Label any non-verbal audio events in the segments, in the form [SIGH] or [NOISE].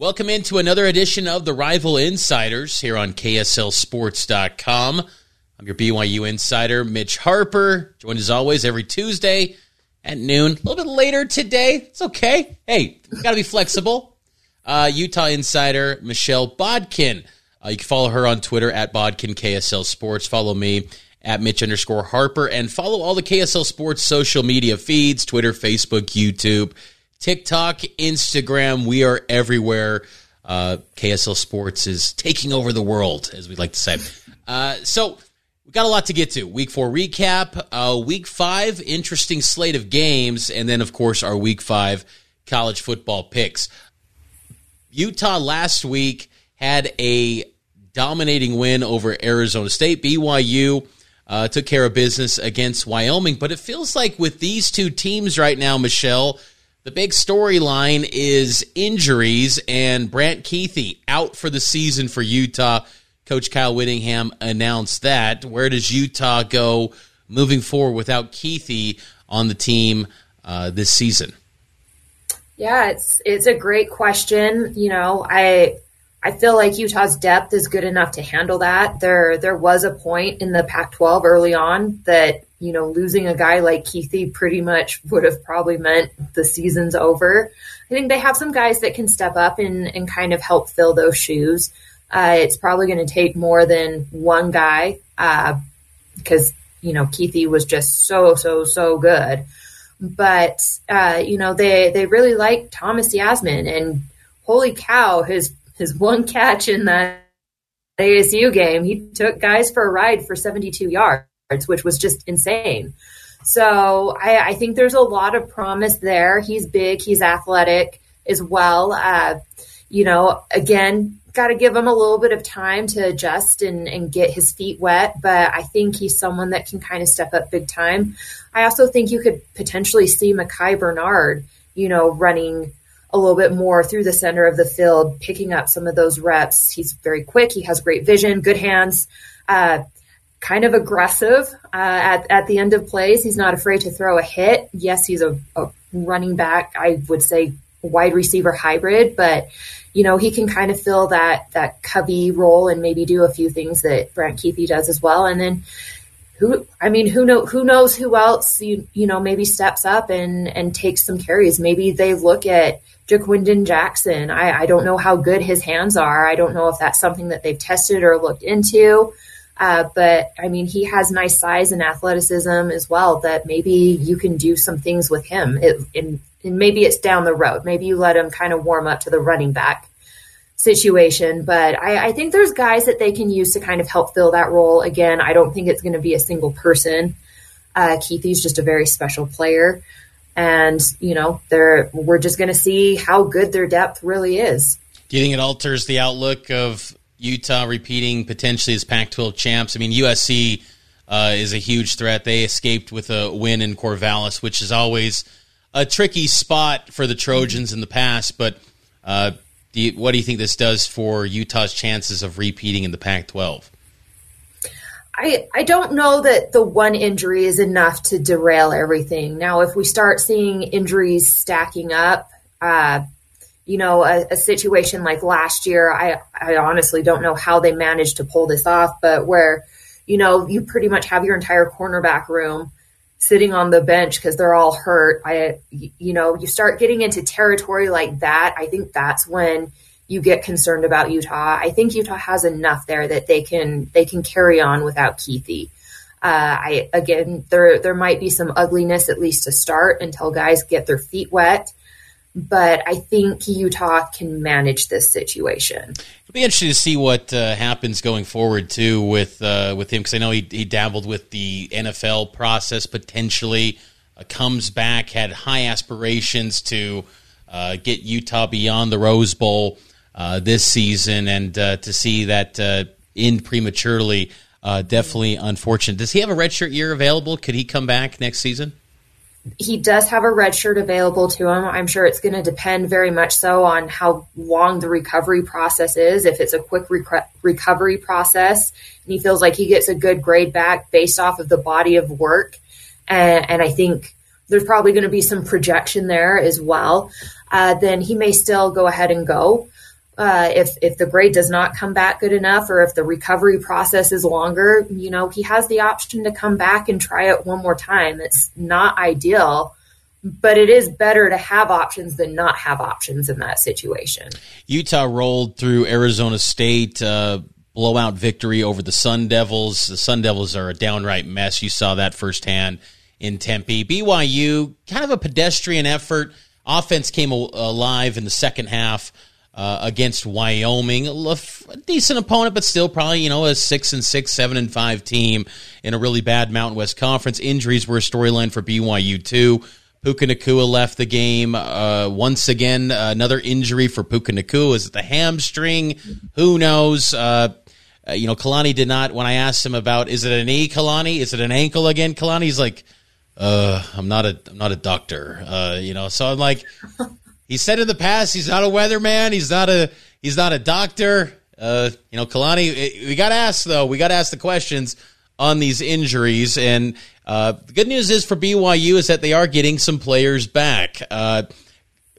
Welcome into another edition of the Rival Insiders here on KSLSports.com. I'm your BYU insider, Mitch Harper, joined as always every Tuesday at noon. A little bit later today. It's okay. Hey, got to be flexible. Uh, Utah insider, Michelle Bodkin. Uh, you can follow her on Twitter at Bodkin KSL Sports. Follow me at Mitch underscore Harper and follow all the KSL Sports social media feeds Twitter, Facebook, YouTube. TikTok, Instagram. We are everywhere. Uh, KSL Sports is taking over the world, as we like to say. Uh, so we've got a lot to get to. Week four recap, uh, week five, interesting slate of games, and then, of course, our week five college football picks. Utah last week had a dominating win over Arizona State. BYU uh, took care of business against Wyoming, but it feels like with these two teams right now, Michelle, the big storyline is injuries and Brant Kuithe out for the season for Utah. Coach Kyle Whittingham announced that. Where does Utah go moving forward without Keithy on the team uh, this season? Yeah, it's it's a great question. You know, I I feel like Utah's depth is good enough to handle that. There there was a point in the Pac-12 early on that you know losing a guy like Kuithe pretty much would have probably meant the season's over. I think they have some guys that can step up and and kind of help fill those shoes. Uh, it's probably going to take more than one guy uh, because you know Kuithe was just so so so good. But uh, you know they they really like Thomas Yassmin and holy cow his his one catch in that ASU game, he took guys for a ride for 72 yards, which was just insane. So I, I think there's a lot of promise there. He's big, he's athletic as well. Uh, you know, again, got to give him a little bit of time to adjust and, and get his feet wet, but I think he's someone that can kind of step up big time. I also think you could potentially see Micah Bernard, you know, running a little bit more through the center of the field, picking up some of those reps. He's very quick. He has great vision, good hands, uh, kind of aggressive uh, at, at the end of plays. He's not afraid to throw a hit. Yes, he's a, a running back, I would say wide receiver hybrid, but you know, he can kind of fill that that Covey role and maybe do a few things that Brant Kuithe does as well. And then who I mean, who know who knows who else you you know maybe steps up and and takes some carries. Maybe they look at Ja'Quinden Jackson. I, I don't know how good his hands are. I don't know if that's something that they've tested or looked into. Uh, but I mean, he has nice size and athleticism as well. That maybe you can do some things with him. It, and, and maybe it's down the road. Maybe you let him kind of warm up to the running back situation. But I, I think there's guys that they can use to kind of help fill that role. Again, I don't think it's going to be a single person. Uh, Kuithe's just a very special player and you know they're we're just going to see how good their depth really is. Do you think it alters the outlook of Utah repeating potentially as Pac-12 champs? I mean, USC uh, is a huge threat. They escaped with a win in Corvallis, which is always a tricky spot for the Trojans in the past. But uh, do you, what do you think this does for Utah's chances of repeating in the Pac-12? I, I don't know that the one injury is enough to derail everything. Now, if we start seeing injuries stacking up, uh, you know, a, a, situation like last year, I, I honestly don't know how they managed to pull this off, but where, you know, you pretty much have your entire cornerback room sitting on the bench because they're all hurt. I, you know, you start getting into territory like that. I think that's when you get concerned about Utah. I think Utah has enough there that they can they can carry on without Kuithe. Uh, I again, there there might be some ugliness at least to start until guys get their feet wet, but I think Utah can manage this situation. It'll be interesting to see what uh, happens going forward too with uh, with him because I know he, he dabbled with the NFL process potentially. Uh, comes back, had high aspirations to uh, get Utah beyond the Rose Bowl this season, and uh, to see that uh, end prematurely, uh, definitely unfortunate. Does he have a redshirt year available? Could he come back next season? He does have a red shirt available to him. I'm sure it's going to depend very much so on how long the recovery process is. If it's a quick rec- recovery process and he feels like he gets a good grade back based off of the body of work, and, and I think there's probably going to be some projection there as well, uh, then he may still go ahead and go. Uh, if if the grade does not come back good enough, or if the recovery process is longer, you know, he has the option to come back and try it one more time. It's not ideal, but it is better to have options than not have options in that situation. Utah rolled through Arizona State. Uh, blowout victory over the Sun Devils. The Sun Devils are a downright mess. You saw that firsthand in Tempe. BYU, kind of a pedestrian effort. Offense came alive in the second half uh, against Wyoming. A decent opponent, but still probably, you know, a six and six, seven and five team in a really bad Mountain West Conference. Injuries were a storyline for BYU too. Puka Nacua left the game. Uh, once again, another injury for Puka Nacua. Is it the hamstring? Who knows? Uh, uh, you know, Kalani did not, when I asked him about, is it a knee, Kalani? Is it an ankle again, Kalani? He's like, uh, I'm not a, I'm not a doctor. Uh, you know, so I'm like, he said in the past he's not a weatherman. He's not a he's not a doctor. Uh, you know, Kalani. Eh, we got to ask though. We got to ask the questions on these injuries. And uh, the good news is for BYU is that they are getting some players back. Uh,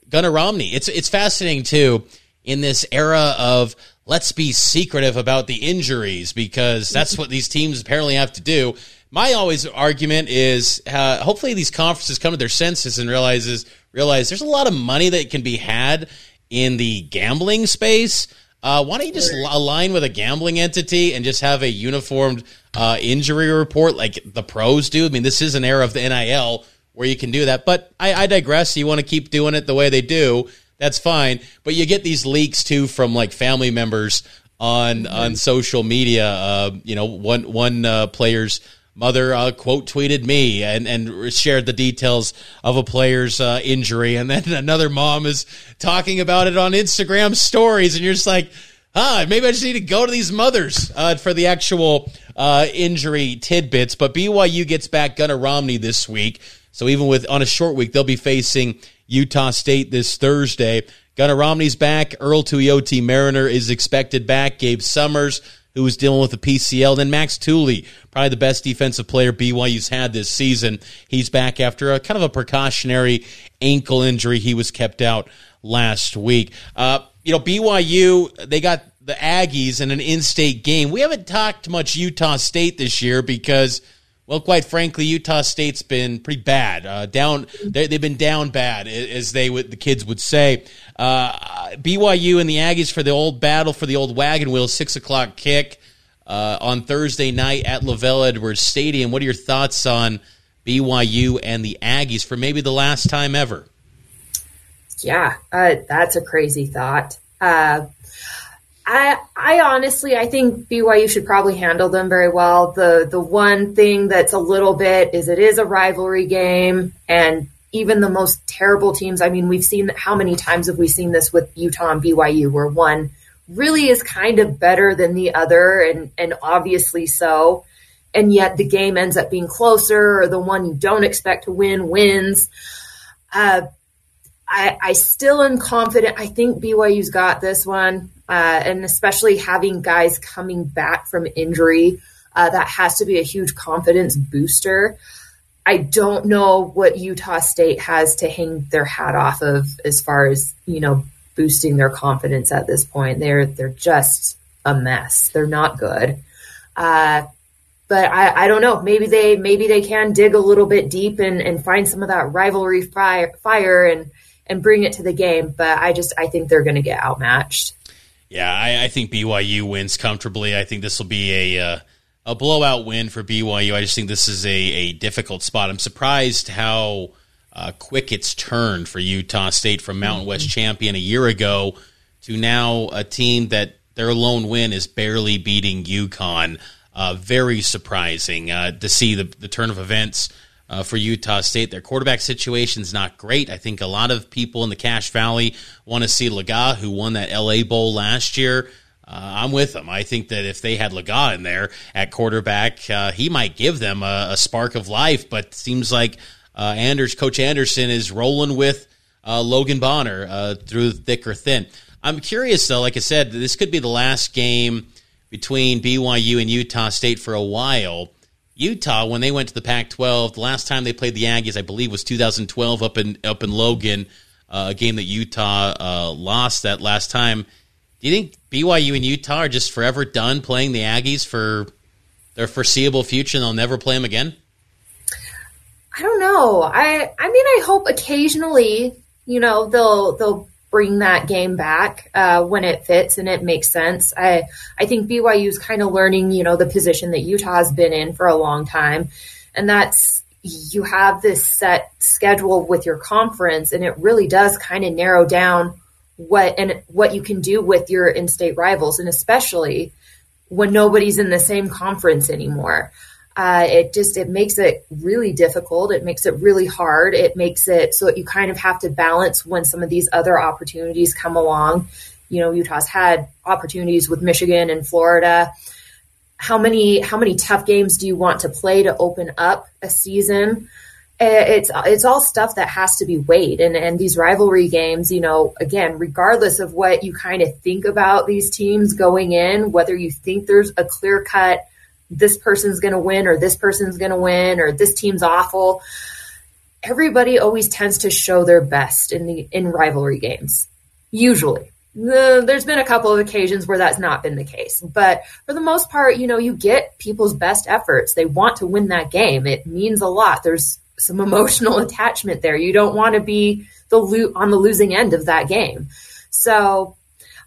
Gunnar Romney. It's it's fascinating too in this era of let's be secretive about the injuries because that's what these teams apparently have to do. My always argument is uh, hopefully these conferences come to their senses and realizes realize there's a lot of money that can be had in the gambling space. Uh, why don't you just align with a gambling entity and just have a uniformed uh, injury report like the pros do? I mean, this is an era of the NIL where you can do that. But I, I digress. You want to keep doing it the way they do, that's fine. But you get these leaks too from like family members on mm-hmm. on social media. Uh, you know, one one uh, player's mother uh, quote tweeted me and, and shared the details of a player's uh, injury. And then [LAUGHS] another mom is talking about it on instagram stories. And you're just like ah maybe i just need to go to these mothers uh, for the actual uh, injury tidbits. But byu gets back gunnar romney this week. So even with on a short week they'll be facing utah state this thursday. Gunnar romney's back. Earl tuioti mariner is expected back. Gabe summers who was dealing with a PCL. Then Max Tooley, probably the best defensive player BYU's had this season. He's back after a kind of a precautionary ankle injury. He was kept out last week. Uh, you know, BYU, they got the Aggies in an in state game. We haven't talked much Utah State this year because. Well, quite frankly, Utah State's been pretty bad. Uh, down, they, have been down bad, as they would the kids would say. Uh, BYU and the Aggies for the old battle for the old wagon wheel, six o'clock kick uh, on Thursday night at LaVell Edwards Stadium. What are your thoughts on BYU and the Aggies for maybe the last time ever? Yeah, uh, that's a crazy thought. I, I honestly, I think BYU should probably handle them very well. The the one thing that's a little bit is it is a rivalry game, and even the most terrible teams. I mean, we've seen how many times have we seen this with Utah and BYU, where one really is kind of better than the other, and and obviously so, and yet the game ends up being closer, or the one you don't expect to win wins. Uh, I, I still am confident. I think BYU's got this one, uh, and especially having guys coming back from injury. Uh, that has to be a huge confidence booster. I don't know what Utah State has to hang their hat off of as far as, you know, boosting their confidence at this point. They're they're just a mess. They're not good. Uh, but I, I don't know. Maybe they maybe they can dig a little bit deep and, and find some of that rivalry fire, fire and and bring it to the game. But I just I think they're going to get outmatched. Yeah, I, I, think BYU wins comfortably. I think this will be a uh, a blowout win for BYU. I just think this is a, a difficult spot. I'm surprised how uh, quick it's turned for Utah State from Mountain West mm-hmm. champion a year ago to now a team that their lone win is barely beating UConn. Uh, very surprising uh, to see the, the turn of events uh, for Utah State. Their quarterback situation is not great. I think a lot of people in the Cache Valley want to see Lega, who won that LA Bowl last year. Uh, I'm with them. I think that if they had Lega in there at quarterback, uh, he might give them a, a, spark of life. But seems like uh, Anders, Coach Anderson, is rolling with uh, Logan Bonner uh, through thick or thin. I'm curious though. Like I said, this could be the last game between BYU and Utah State for a while. Utah, when they went to the Pac-12, the last time they played the Aggies, I believe, was 2012 up in up in Logan, uh, a game that Utah uh, lost that last time. Do you think BYU and Utah are just forever done playing the Aggies for their foreseeable future, and they'll never play them again? I don't know. I I mean, I hope occasionally, you know, they'll they'll bring that game back uh, when it fits and it makes sense. I I think BYU is kind of learning, you know, the position that Utah has been in for a long time, and that's you have this set schedule with your conference, and it really does kind of narrow down what and what you can do with your in-state rivals, and especially when nobody's in the same conference anymore uh, it just it makes it really difficult. It makes it really hard. It makes it so that you kind of have to balance when some of these other opportunities come along. You know utah's had opportunities with michigan and florida. How many how many tough games do you want to play to open up a season? It's it's all stuff that has to be weighed. And and these rivalry games you know again regardless of what you kind of think about these teams going in whether you think there's a clear cut this person's going to win or this person's going to win or this team's awful. Everybody always tends to show their best in the in rivalry games. Usually. there's been a couple of occasions where that's not been the case, but for the most part, you know, you get people's best efforts. They want to win that game. It means a lot. There's some [LAUGHS] emotional attachment there. You don't want to be the lo- on the losing end of that game. So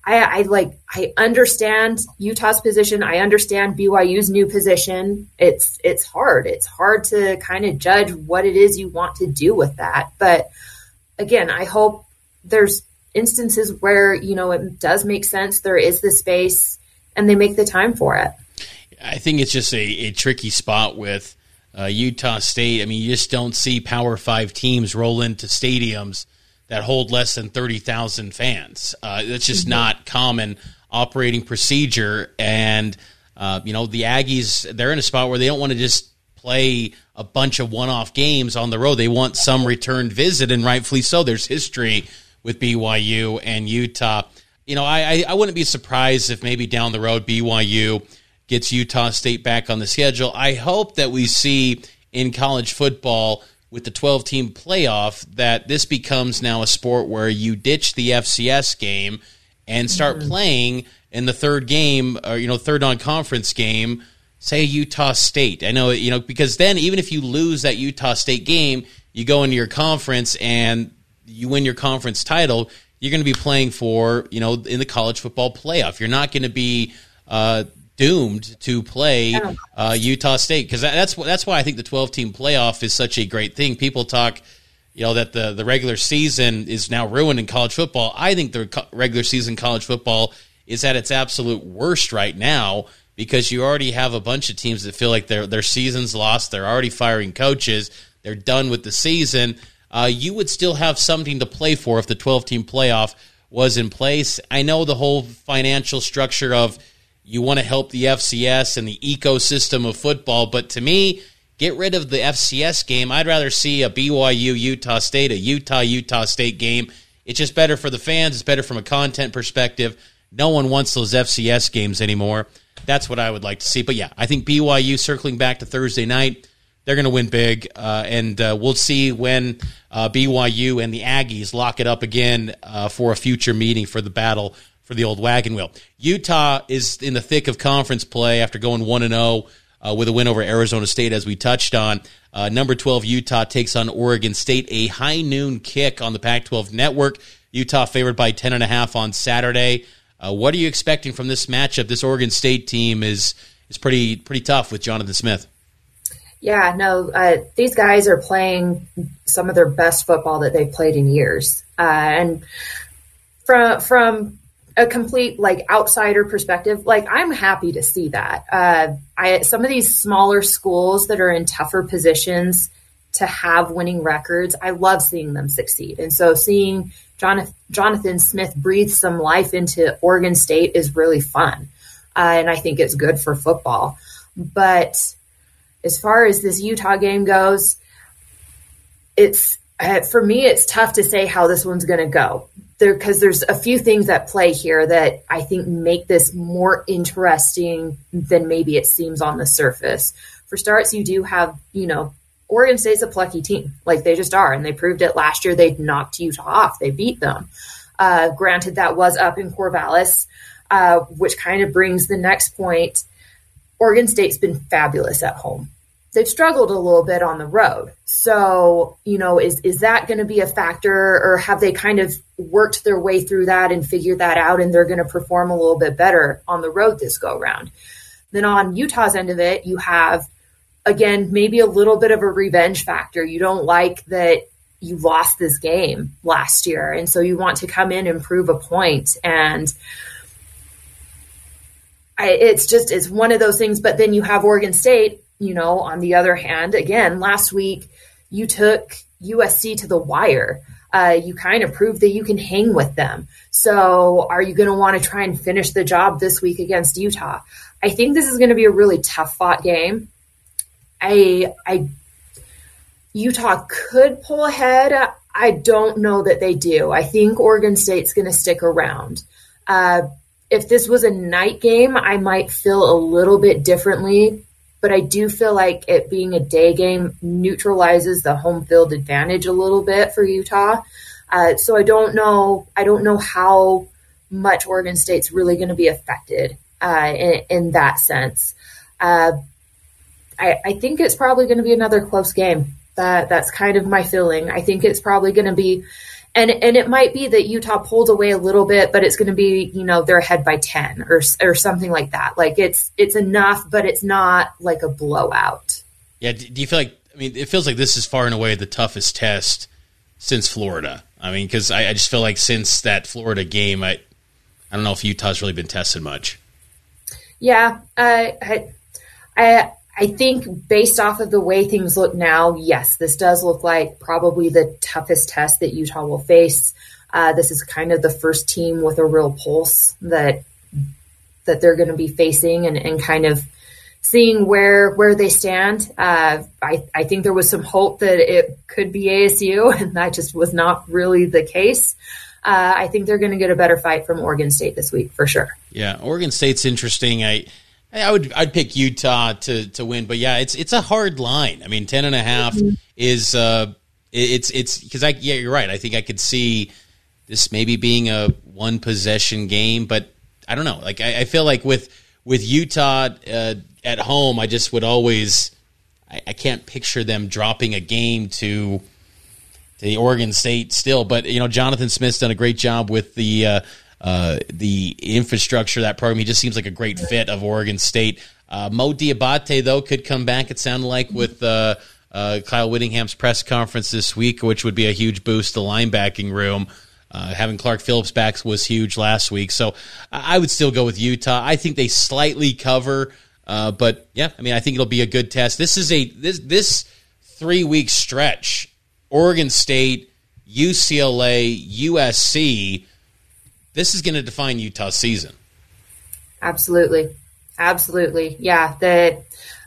I, I like I understand Utah's position. I understand BYU's new position. It's it's hard. It's hard to kind of judge what it is you want to do with that. But again, I hope there's instances where you know it does make sense. There is the space, and they make the time for it. I think it's just a, a tricky spot with uh, Utah State. I mean, you just don't see Power Five teams roll into stadiums that hold less than 30,000 fans. Uh, that's just mm-hmm. not common operating procedure. And, uh, you know, the Aggies, they're in a spot where they don't want to just play a bunch of one off games on the road. They want some return visit, and rightfully so. There's history with BYU and Utah. You know, I, I wouldn't be surprised if maybe down the road BYU gets Utah State back on the schedule. I hope that we see in college football with the 12 team playoff that this becomes now a sport where you ditch the FCS game and start mm-hmm. playing in the third game or you know third non conference game say Utah State. I know you know because then even if you lose that Utah State game, you go into your conference and you win your conference title, you're going to be playing for, you know, in the college football playoff. You're not going to be uh, doomed to play uh, Utah State because that's that's why I think the 12 team playoff is such a great thing. People talk, you know, that the the regular season is now ruined in college football. I think the regular season college football is at its absolute worst right now because you already have a bunch of teams that feel like their their season's lost. They're already firing coaches. They're done with the season. Uh, you would still have something to play for if the 12 team playoff was in place. I know the whole financial structure of you want to help the FCS and the ecosystem of football. But to me, get rid of the FCS game. I'd rather see a BYU Utah State, a Utah Utah State game. It's just better for the fans. It's better from a content perspective. No one wants those FCS games anymore. That's what I would like to see. But yeah, I think BYU circling back to Thursday night, they're going to win big, uh, and uh, we'll see when uh, BYU and the Aggies lock it up again uh, for a future meeting for the battle for the old wagon wheel. Utah is in the thick of conference play after going one and zero oh, with a win over Arizona State, as we touched on. Uh, number 12 Utah takes on Oregon State, a high noon kick on the Pac 12 network. Utah favored by 10.5 on Saturday. Uh, what are you expecting from this matchup? This Oregon State team is is pretty pretty tough with Jonathan Smith. Yeah, no, uh, these guys are playing some of their best football that they've played in years, uh, and from from a complete like outsider perspective, like I'm happy to see that. Uh, I some of these smaller schools that are in tougher positions to have winning records, I love seeing them succeed, and so seeing Jonathan, Jonathan Smith breathe some life into Oregon State is really fun, uh, and I think it's good for football. But as far as this Utah game goes, it's uh, for me, it's tough to say how this one's going to go there because there's a few things at play here that I think make this more interesting than maybe it seems on the surface. For starts, you do have, you know, Oregon State's a plucky team, like they just are, and they proved it last year. They knocked Utah off, they beat them. Uh, granted, that was up in Corvallis, uh, which kind of brings the next point. Oregon State's been fabulous at home they've struggled a little bit on the road. So, you know, is is that going to be a factor or have they kind of worked their way through that and figured that out and they're going to perform a little bit better on the road this go round? Then on Utah's end of it, you have again maybe a little bit of a revenge factor. You don't like that you lost this game last year and so you want to come in and prove a point and I, it's just it's one of those things but then you have Oregon State you know, on the other hand, again, last week you took USC to the wire. Uh, you kind of proved that you can hang with them. So, are you going to want to try and finish the job this week against Utah? I think this is going to be a really tough fought game. I, I, Utah could pull ahead. I don't know that they do. I think Oregon State's going to stick around. Uh, if this was a night game, I might feel a little bit differently but I do feel like it being a day game neutralizes the home field advantage a little bit for Utah. Uh, so I don't know. I don't know how much Oregon State's really going to be affected uh, in, in, that sense. Uh, I, I, think it's probably going to be another close game. That that's kind of my feeling. I think it's probably going to be and and it might be that Utah pulls away a little bit, but it's going to be you know they're ahead by ten or or something like that. Like it's it's enough, but it's not like a blowout. Yeah. Do you feel like? I mean, it feels like this is far and away the toughest test since Florida. I mean, because I, I, just feel like since that Florida game, I I don't know if Utah's really been tested much. Yeah, uh, I I I think based off of the way things look now, yes, this does look like probably the toughest test that Utah will face. Uh, this is kind of the first team with a real pulse that that they're going to be facing and, and kind of seeing where where they stand. Uh, I, I think there was some hope that it could be ASU, [LAUGHS] and that just was not really the case. Uh, I think they're going to get a better fight from Oregon State this week for sure. Yeah, Oregon State's interesting. I I would I'd pick Utah to to win, but yeah, it's it's a hard line. I mean, ten and a half mm-hmm. is uh, it's it's because I yeah you're right. I think I could see this maybe being a one possession game, but I don't know. Like I, I feel like with with Utah uh, at home, I just would always I, I can't picture them dropping a game to the Oregon State still. But you know, Jonathan Smith's done a great job with the uh, uh, the infrastructure that program. He just seems like a great fit of Oregon State. Uh, Mo Diabate though could come back. It sounded like with uh, uh, Kyle Whittingham's press conference this week, which would be a huge boost to linebacking room. Uh, having Clark Phillips back was huge last week, so I would still go with Utah. I think they slightly cover, but yeah, I mean, I think it'll be a good test. This is a this this three week stretch. Oregon State, UCLA, USC this is going to define Utah's season. Absolutely, absolutely, yeah. That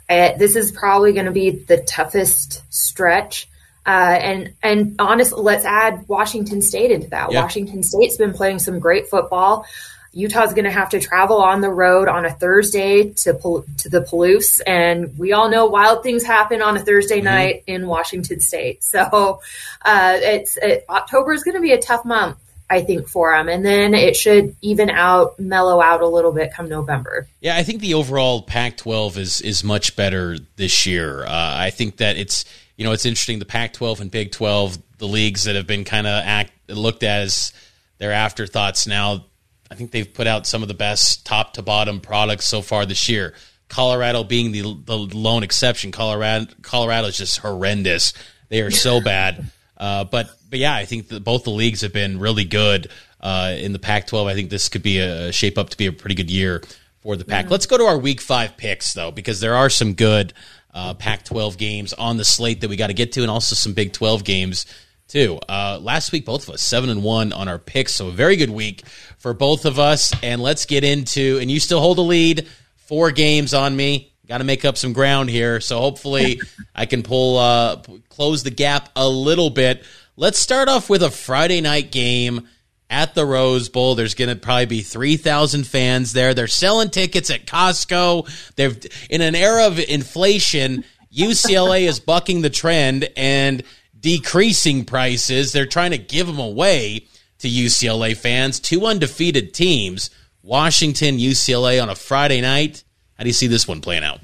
uh, this is probably going to be the toughest stretch. Uh, and and honestly, let's add Washington State into that. Yeah. Washington State's been playing some great football. Utah's going to have to travel on the road on a Thursday to to the Palouse, and we all know wild things happen on a Thursday mm-hmm. night in Washington State. So uh, it's it, October is going to be a tough month, I think, for them, and then it should even out, mellow out a little bit come November. Yeah, I think the overall Pac-12 is is much better this year. Uh, I think that it's you know it's interesting the Pac-12 and Big 12, the leagues that have been kind of act looked at as their afterthoughts now I think they've put out some of the best top to bottom products so far this year. Colorado being the the lone exception. Colorado Colorado is just horrendous. They are so [LAUGHS] bad. Uh, but but yeah, I think that both the leagues have been really good uh, in the Pac-12. I think this could be a shape up to be a pretty good year for the Pac. Mm-hmm. Let's go to our Week Five picks though, because there are some good uh, Pac-12 games on the slate that we got to get to, and also some Big 12 games too. Uh, last week, both of us seven and one on our picks, so a very good week for both of us. And let's get into. And you still hold a lead, four games on me. Got to make up some ground here, so hopefully I can pull uh, close the gap a little bit. Let's start off with a Friday night game at the Rose Bowl. There's going to probably be 3,000 fans there. They're selling tickets at Costco. They've in an era of inflation, UCLA is bucking the trend and decreasing prices. They're trying to give them away to UCLA fans. Two undefeated teams, Washington, UCLA on a Friday night. How do you see this one playing out?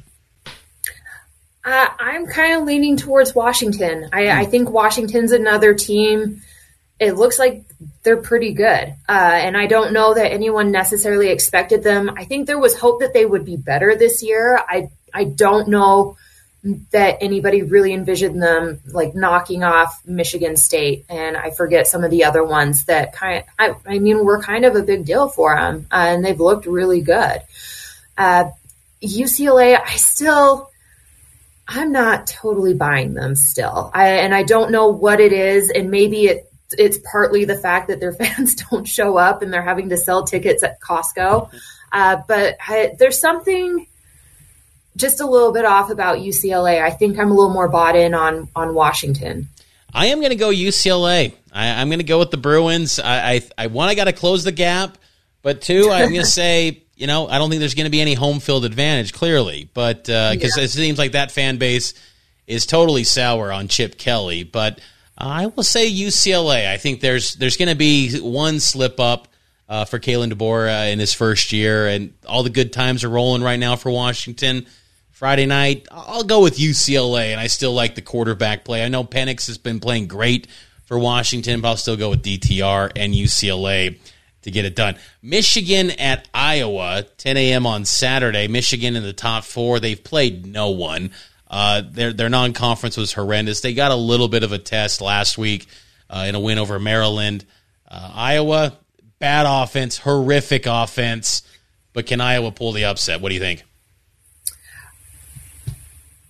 Uh, I'm kind of leaning towards Washington. I, I, think Washington's another team. It looks like they're pretty good. Uh, and I don't know that anyone necessarily expected them. I think there was hope that they would be better this year. I, I don't know that anybody really envisioned them like knocking off Michigan State, and I forget some of the other ones that kind. Of, I, I mean, were kind of a big deal for them, uh, and they've looked really good. UCLA, I still, I'm not totally buying them still, I, and I don't know what it is, and maybe it it's partly the fact that their [LAUGHS] fans don't show up and they're having to sell tickets at Costco. Uh, but I, there's something just a little bit off about UCLA. I think I'm a little more bought in on on Washington. I am going to go UCLA. I, am going to go with the Bruins. I, I, I one, I got to close the gap, but two, I'm going [LAUGHS] to say, you know, I don't think there's going to be any home field advantage, clearly, but because uh, yeah. it seems like that fan base is totally sour on Chip Kelly. But uh, I will say UCLA. I think there's there's going to be one slip up. Uh, for Kalen DeBoer uh, in his first year, and all the good times are rolling right now for Washington. Friday night, I'll go with UCLA, and I still like the quarterback play. I know Penix has been playing great for Washington, but I'll still go with DTR and UCLA to get it done. Michigan at Iowa, 10 a.m. on Saturday. Michigan in the top four. They've played no one. Uh, their their non conference was horrendous. They got a little bit of a test last week uh, in a win over Maryland. Uh, Iowa, bad offense, horrific offense. But can Iowa pull the upset? What do you think?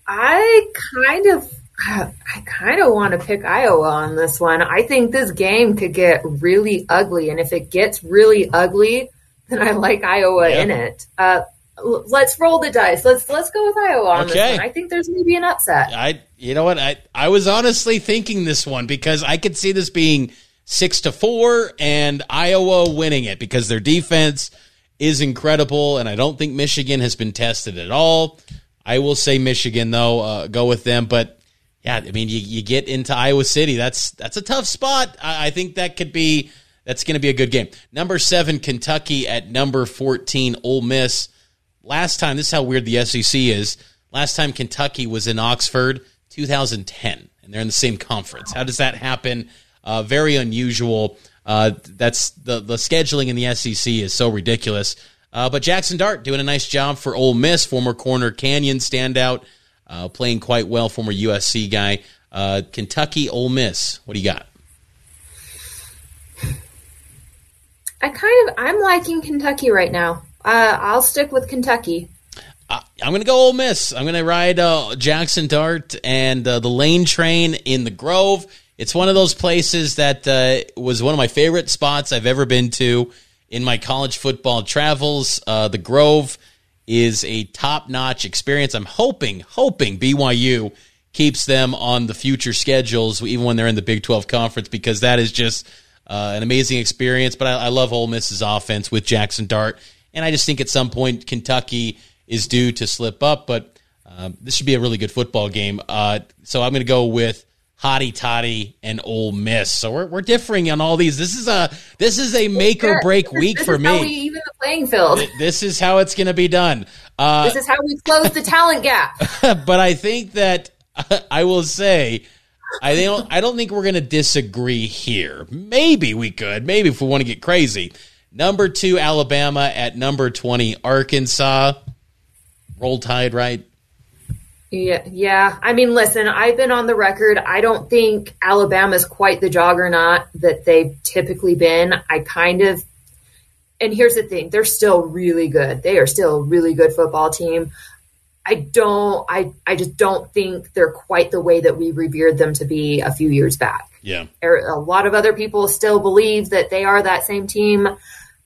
I kind of I kind of want to pick Iowa on this one. I think this game could get really ugly, and if it gets really ugly, then I like Iowa in it. Uh, let's roll the dice. Let's let's go with Iowa on okay. this one. I think there's maybe an upset. I you know what I I was honestly thinking this one because I could see this being six to four and Iowa winning it because their defense is incredible, and I don't think Michigan has been tested at all. I will say Michigan though. Uh, go with them, but yeah, I mean, you, you get into Iowa City. That's that's a tough spot. I, I think that could be that's going to be a good game. Number seven, Kentucky at number fourteen, Ole Miss. Last time, this is how weird the SEC is. Last time Kentucky was in Oxford, 2010, and they're in the same conference. How does that happen? Uh, very unusual. Uh, that's the the scheduling in the SEC is so ridiculous. Uh, but Jackson Dart doing a nice job for Ole Miss, former corner Canyon standout, uh, playing quite well, former USC guy. Uh, Kentucky, Ole Miss. What do you got? I kind of I'm liking Kentucky right now. Uh, I'll stick with Kentucky. Uh, I'm going to go Ole Miss. I'm going to ride uh, Jackson Dart and the Lane Train in the Grove. It's one of those places that was one of my favorite spots I've ever been to in my college football travels. Uh, the Grove is a top notch experience. I'm hoping, hoping BYU keeps them on the future schedules, even when they're in the Big 12 conference, because that is just uh, an amazing experience. But I, I love Ole Miss's offense with Jackson Dart, and I just think at some point Kentucky is due to slip up. But um, this should be a really good football game. Uh, so I'm going to go with Hottie Toddy and Ole Miss. So we're, we're differing on all these. This is a this is a make or break week this for me. we even the playing field. This is how it's going to be done. Uh, this is how we close the talent gap. [LAUGHS] but I think that [LAUGHS] I will say. I don't. I don't think we're going to disagree here. Maybe we could. Maybe if we want to get crazy. Number two, Alabama at number twenty, Arkansas. Roll Tide, right? Yeah, yeah. I mean, listen, I've been on the record. I don't think Alabama's quite the juggernaut that they've typically been. I kind of, and here's the thing: they're still really good. They are still a really good football team. I don't, I, I just don't think they're quite the way that we revered them to be a few years back. Yeah, er, a lot of other people still believe that they are that same team.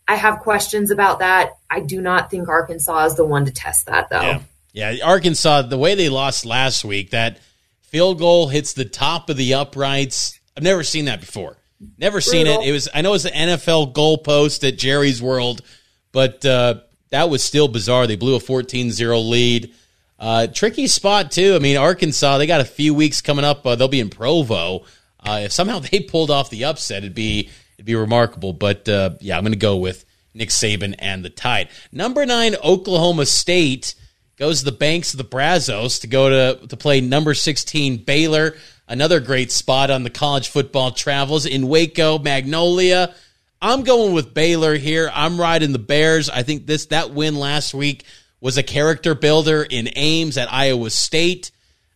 I have questions about that. I do not think Arkansas is the one to test that, though. Yeah. Yeah, Arkansas, the way they lost last week, that field goal hits the top of the uprights. I've never seen that before. Never seen it. It was I know it's the NFL goalpost at Jerry's World, but uh, that was still bizarre. They blew a 14-0 lead. Uh, tricky spot too. I mean, Arkansas, they got a few weeks coming up. Uh, they'll be in Provo. Uh, if somehow [LAUGHS] they pulled off the upset, it'd be it'd be remarkable. But uh, yeah, I'm going to go with Nick Saban and the Tide. Number nine, Oklahoma State goes to the banks of the Brazos to go to, to play number 16 Baylor. Another great spot on the college football travels in Waco, Magnolia. I'm going with Baylor here. I'm riding the Bears. I think this that win last week was a character builder in Ames at Iowa State.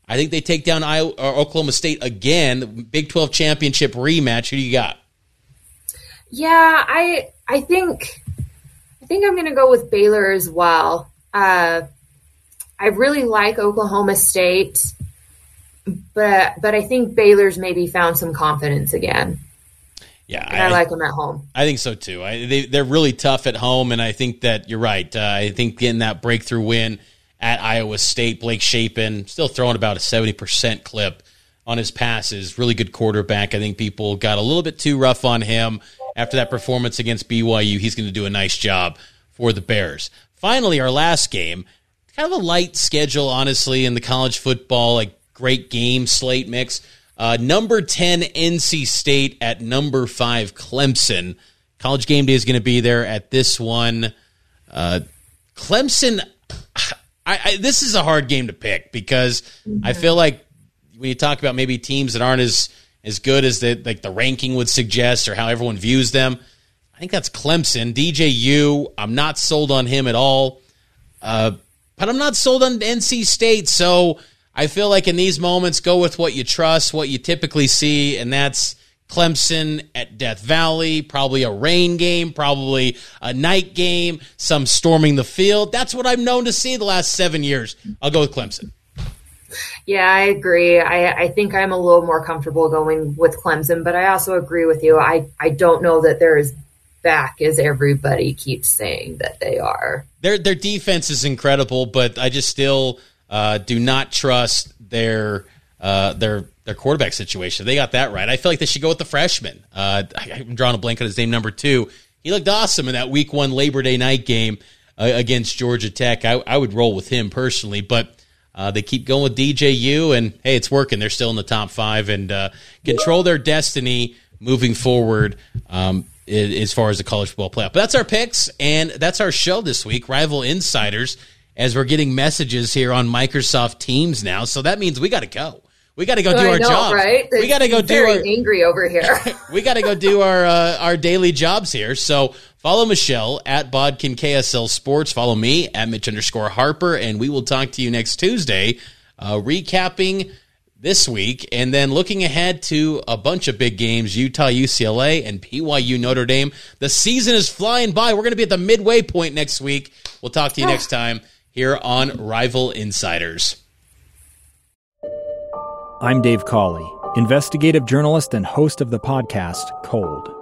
I think they take down Iowa, Oklahoma State again. Big 12 championship rematch. Who do you got? Yeah, I I think I think I'm going to go with Baylor as well. Uh, I really like Oklahoma State, but but I think Baylor's maybe found some confidence again. Yeah, I, I, like them at home. I think so too. I, they they're really tough at home, and I think that you're right. Uh, I think getting that breakthrough win at Iowa State, Blake Shapen still throwing about a seventy percent clip on his passes. Really good quarterback. I think people got a little bit too rough on him after that performance against BYU. He's going to do a nice job for the Bears. Finally, our last game kind of a light schedule, honestly, in the college football, like great game slate mix. Uh, number 10, NC State at number 5, Clemson. College game day is going to be there at this one. Uh, Clemson, I, I, this is a hard game to pick because mm-hmm. I feel like when you talk about maybe teams that aren't as as good as the like the ranking would suggest or how everyone views them, I think that's Clemson. DJU, I'm not sold on him at all. Uh, but I'm not sold on NC State. So I feel like in these moments, go with what you trust, what you typically see, and that's Clemson at Death Valley, probably a rain game, probably a night game, some storming the field. That's what I've known to see the last seven years. I'll go with Clemson. Yeah, I agree. I, I think I'm a little more comfortable going with Clemson, but I also agree with you. I, I don't know that there is back as everybody keeps saying that they are. Their their defense is incredible, but I just still uh, do not trust their uh, their their quarterback situation. They got that right. I feel like they should go with the freshman. Uh, I'm drawing a blank on his name, number two. He looked awesome in that Week One Labor Day night game uh, against Georgia Tech. I, I, would roll with him personally, but. Uh, they keep going with DJU, and hey, it's working. They're still in the top five and uh, control their destiny moving forward. Um, as far as the college football playoff. But that's our picks, and that's our show this week, Rival Insiders, as we're getting messages here on Microsoft Teams now. So that means we got to go. We got to go do our job. Right? We got to go do our angry over here. [LAUGHS] we got to go do our uh, our daily jobs here. So follow Michelle at Bodkin KSL Sports. Follow me at Mitch underscore Harper, and we will talk to you next Tuesday, uh, recapping this week. And then looking ahead to a bunch of big games Utah, UCLA, and BYU Notre Dame. The season is flying by. We're going to be at the midway point next week. We'll talk to you next time here on Rival Insiders. I'm Dave Cawley, investigative journalist and host of the podcast Cold.